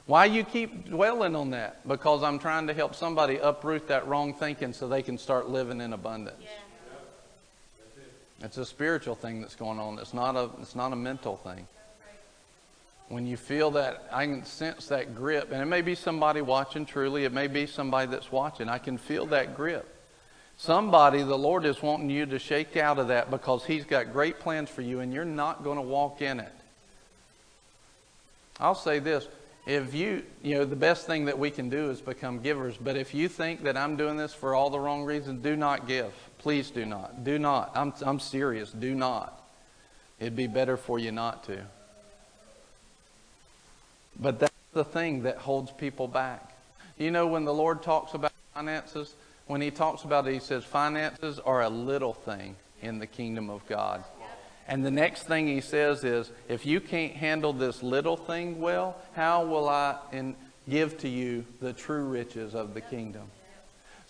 Why you keep dwelling on that? Because I'm trying to help somebody uproot that wrong thinking so they can start living in abundance. Yeah. It's a spiritual thing that's going on. It's not a it's not a mental thing. When you feel that, I can sense that grip, and it may be somebody watching. Truly, it may be somebody that's watching. I can feel that grip. Somebody, the Lord is wanting you to shake out of that because He's got great plans for you, and you're not going to walk in it. I'll say this. If you, you know, the best thing that we can do is become givers. But if you think that I'm doing this for all the wrong reasons, do not give. Please do not. Do not. I'm, I'm serious. Do not. It'd be better for you not to. But that's the thing that holds people back. You know, when the Lord talks about finances, when He talks about it, He says finances are a little thing in the kingdom of God. And the next thing he says is, if you can't handle this little thing well, how will I in, give to you the true riches of the kingdom?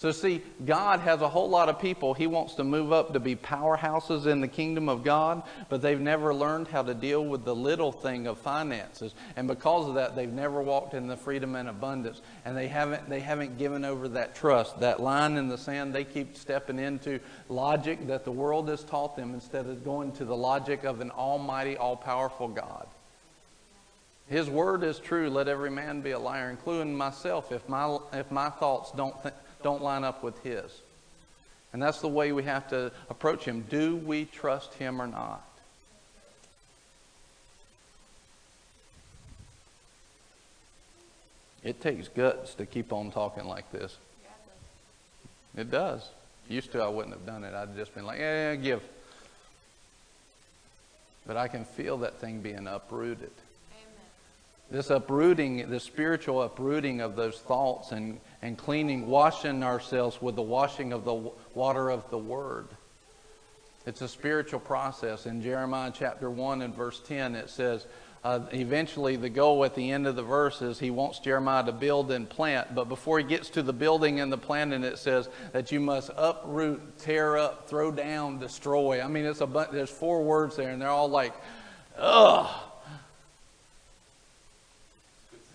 So, see, God has a whole lot of people He wants to move up to be powerhouses in the kingdom of God, but they've never learned how to deal with the little thing of finances. And because of that, they've never walked in the freedom and abundance. And they haven't, they haven't given over that trust. That line in the sand, they keep stepping into logic that the world has taught them instead of going to the logic of an almighty, all powerful God. His word is true. Let every man be a liar, including myself, if my, if my thoughts don't think don't line up with His. And that's the way we have to approach Him. Do we trust Him or not? It takes guts to keep on talking like this. It does. Used to, I wouldn't have done it. I'd just been like, yeah, yeah, give. But I can feel that thing being uprooted. This uprooting, the spiritual uprooting of those thoughts and, and cleaning, washing ourselves with the washing of the water of the Word. It's a spiritual process. In Jeremiah chapter 1 and verse 10, it says, uh, eventually, the goal at the end of the verse is he wants Jeremiah to build and plant. But before he gets to the building and the planting, it says that you must uproot, tear up, throw down, destroy. I mean, it's a bunch, there's four words there, and they're all like, ugh.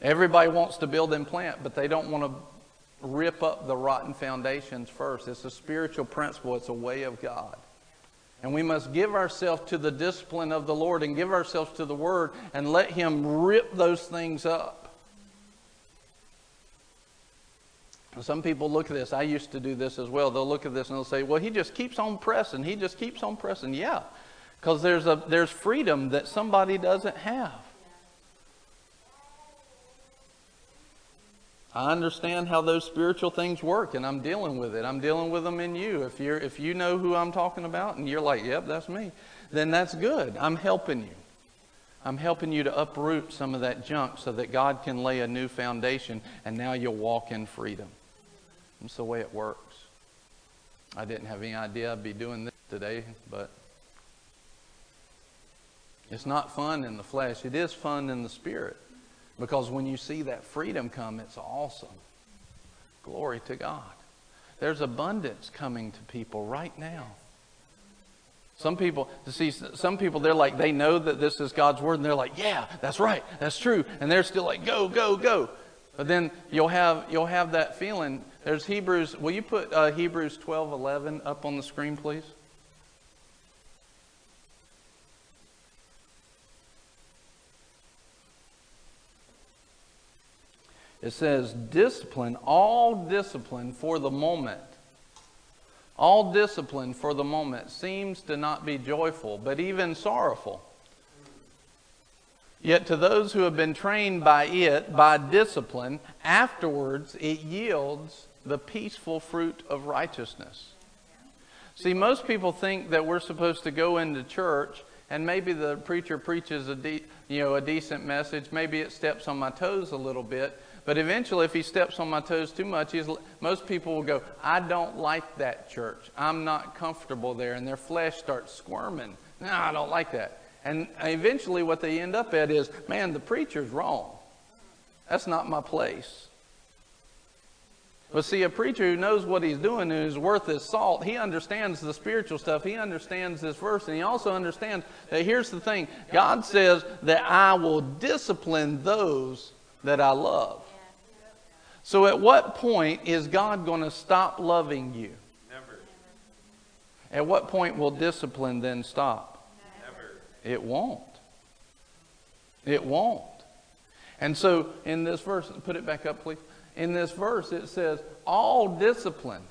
Everybody wants to build and plant, but they don't want to rip up the rotten foundations first. It's a spiritual principle, it's a way of God. And we must give ourselves to the discipline of the Lord and give ourselves to the Word and let Him rip those things up. Some people look at this. I used to do this as well. They'll look at this and they'll say, well, he just keeps on pressing. He just keeps on pressing. Yeah, because there's, a, there's freedom that somebody doesn't have. I understand how those spiritual things work and I'm dealing with it. I'm dealing with them in you. If you're if you know who I'm talking about and you're like, "Yep, that's me." Then that's good. I'm helping you. I'm helping you to uproot some of that junk so that God can lay a new foundation and now you'll walk in freedom. That's the way it works. I didn't have any idea I'd be doing this today, but it's not fun in the flesh. It is fun in the spirit. Because when you see that freedom come, it's awesome. Glory to God. There's abundance coming to people right now. Some people, to see, some people, they're like, they know that this is God's word, and they're like, yeah, that's right, that's true. And they're still like, go, go, go. But then you'll have, you'll have that feeling. There's Hebrews, will you put uh, Hebrews 12, 11 up on the screen, please? It says, discipline, all discipline for the moment. All discipline for the moment seems to not be joyful, but even sorrowful. Yet to those who have been trained by it, by discipline, afterwards it yields the peaceful fruit of righteousness. See, most people think that we're supposed to go into church and maybe the preacher preaches a, de- you know, a decent message. Maybe it steps on my toes a little bit. But eventually, if he steps on my toes too much, most people will go, I don't like that church. I'm not comfortable there. And their flesh starts squirming. No, I don't like that. And eventually, what they end up at is, man, the preacher's wrong. That's not my place. But see, a preacher who knows what he's doing and is worth his salt, he understands the spiritual stuff. He understands this verse, and he also understands that here's the thing God says that I will discipline those that I love. So, at what point is God going to stop loving you? Never. At what point will discipline then stop? Never. It won't. It won't. And so, in this verse, put it back up, please. In this verse, it says, All discipline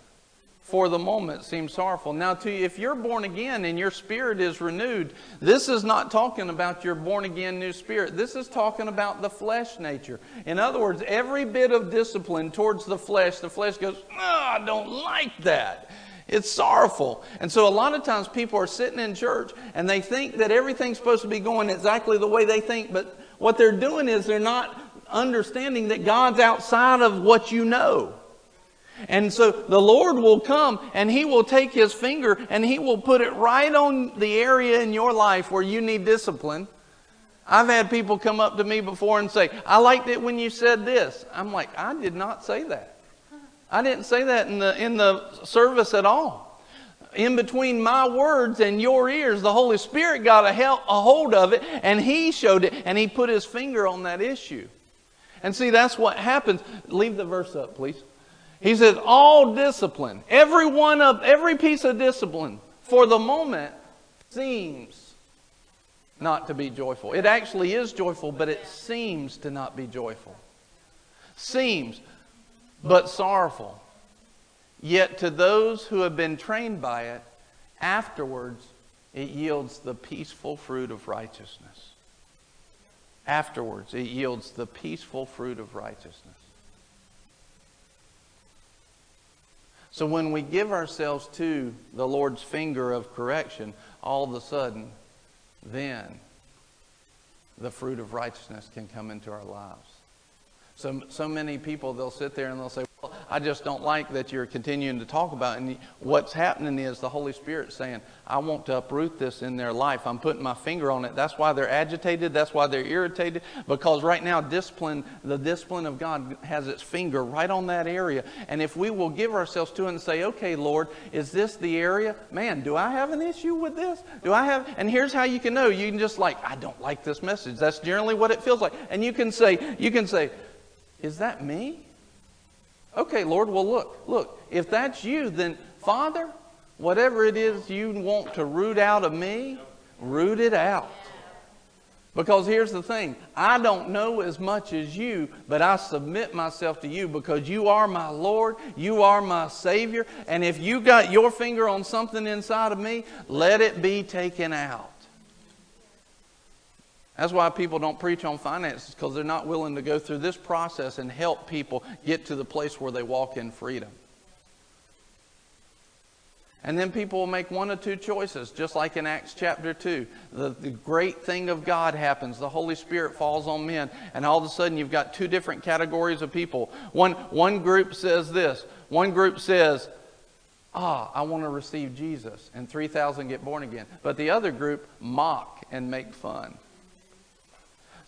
for the moment seems sorrowful. Now, to you, if you're born again and your spirit is renewed, this is not talking about your born again new spirit. This is talking about the flesh nature. In other words, every bit of discipline towards the flesh, the flesh goes, oh, I don't like that. It's sorrowful. And so a lot of times people are sitting in church and they think that everything's supposed to be going exactly the way they think, but what they're doing is they're not understanding that God's outside of what you know. And so the Lord will come and He will take His finger and He will put it right on the area in your life where you need discipline. I've had people come up to me before and say, I liked it when you said this. I'm like, I did not say that. I didn't say that in the, in the service at all. In between my words and your ears, the Holy Spirit got a, help, a hold of it and He showed it and He put His finger on that issue. And see, that's what happens. Leave the verse up, please. He says, all discipline, every one of, every piece of discipline for the moment seems not to be joyful. It actually is joyful, but it seems to not be joyful. Seems, but sorrowful. Yet to those who have been trained by it, afterwards it yields the peaceful fruit of righteousness. Afterwards, it yields the peaceful fruit of righteousness. So when we give ourselves to the Lord's finger of correction, all of a sudden, then the fruit of righteousness can come into our lives. So, so many people, they'll sit there and they'll say, Well, I just don't like that you're continuing to talk about it. And what's happening is the Holy Spirit saying, I want to uproot this in their life. I'm putting my finger on it. That's why they're agitated. That's why they're irritated. Because right now, discipline, the discipline of God has its finger right on that area. And if we will give ourselves to it and say, Okay, Lord, is this the area? Man, do I have an issue with this? Do I have? And here's how you can know. You can just like, I don't like this message. That's generally what it feels like. And you can say, you can say, is that me? Okay, Lord, well, look, look, if that's you, then Father, whatever it is you want to root out of me, root it out. Because here's the thing I don't know as much as you, but I submit myself to you because you are my Lord, you are my Savior, and if you got your finger on something inside of me, let it be taken out. That's why people don't preach on finances because they're not willing to go through this process and help people get to the place where they walk in freedom. And then people will make one or two choices, just like in Acts chapter 2. The, the, great thing of God happens. The Holy Spirit falls on men, and all of a sudden you've got two different categories of people. One, one group says this one group says, Ah, I want to receive Jesus, and 3,000 get born again. But the other group mock and make fun.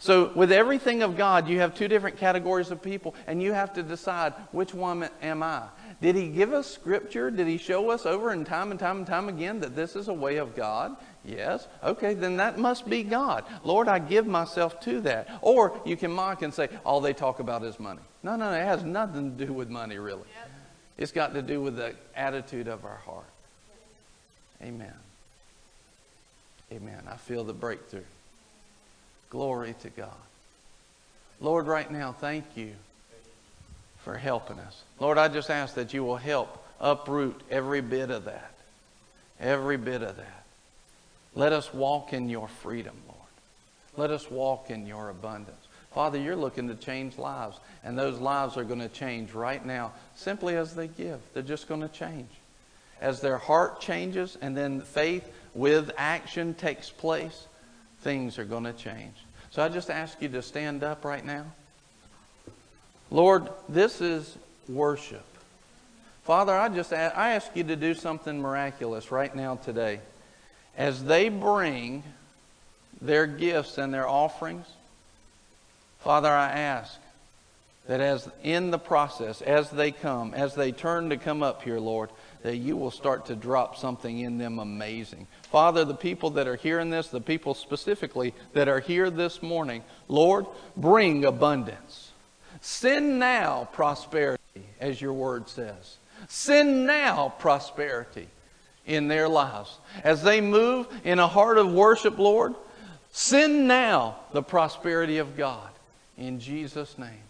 So, with everything of God, you have two different categories of people, and you have to decide which one am I. Did He give us Scripture? Did He show us over and time and time and time again that this is a way of God? Yes. Okay, then that must be God. Lord, I give myself to that. Or you can mock and say, all they talk about is money. No, no, it has nothing to do with money, really. Yep. It's got to do with the attitude of our heart. Amen. Amen. I feel the breakthrough. Glory to God. Lord, right now, thank you for helping us. Lord, I just ask that you will help uproot every bit of that. Every bit of that. Let us walk in your freedom, Lord. Let us walk in your abundance. Father, you're looking to change lives, and those lives are going to change right now simply as they give. They're just going to change. As their heart changes and then faith with action takes place, things are going to change. So I just ask you to stand up right now. Lord, this is worship. Father, I just ask, I ask you to do something miraculous right now today. As they bring their gifts and their offerings, Father, I ask that as in the process, as they come, as they turn to come up here, Lord, that you will start to drop something in them amazing. Father, the people that are hearing this, the people specifically that are here this morning, Lord, bring abundance. Send now prosperity, as your word says. Send now prosperity in their lives. As they move in a heart of worship, Lord, send now the prosperity of God. In Jesus' name.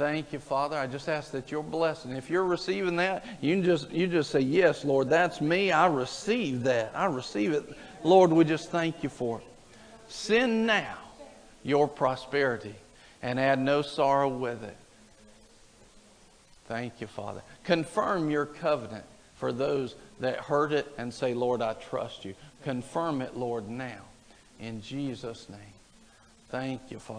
Thank you, Father. I just ask that your blessing. If you're receiving that, you just you just say, Yes, Lord, that's me. I receive that. I receive it. Lord, we just thank you for it. Send now your prosperity and add no sorrow with it. Thank you, Father. Confirm your covenant for those that heard it and say, Lord, I trust you. Confirm it, Lord, now. In Jesus' name. Thank you, Father.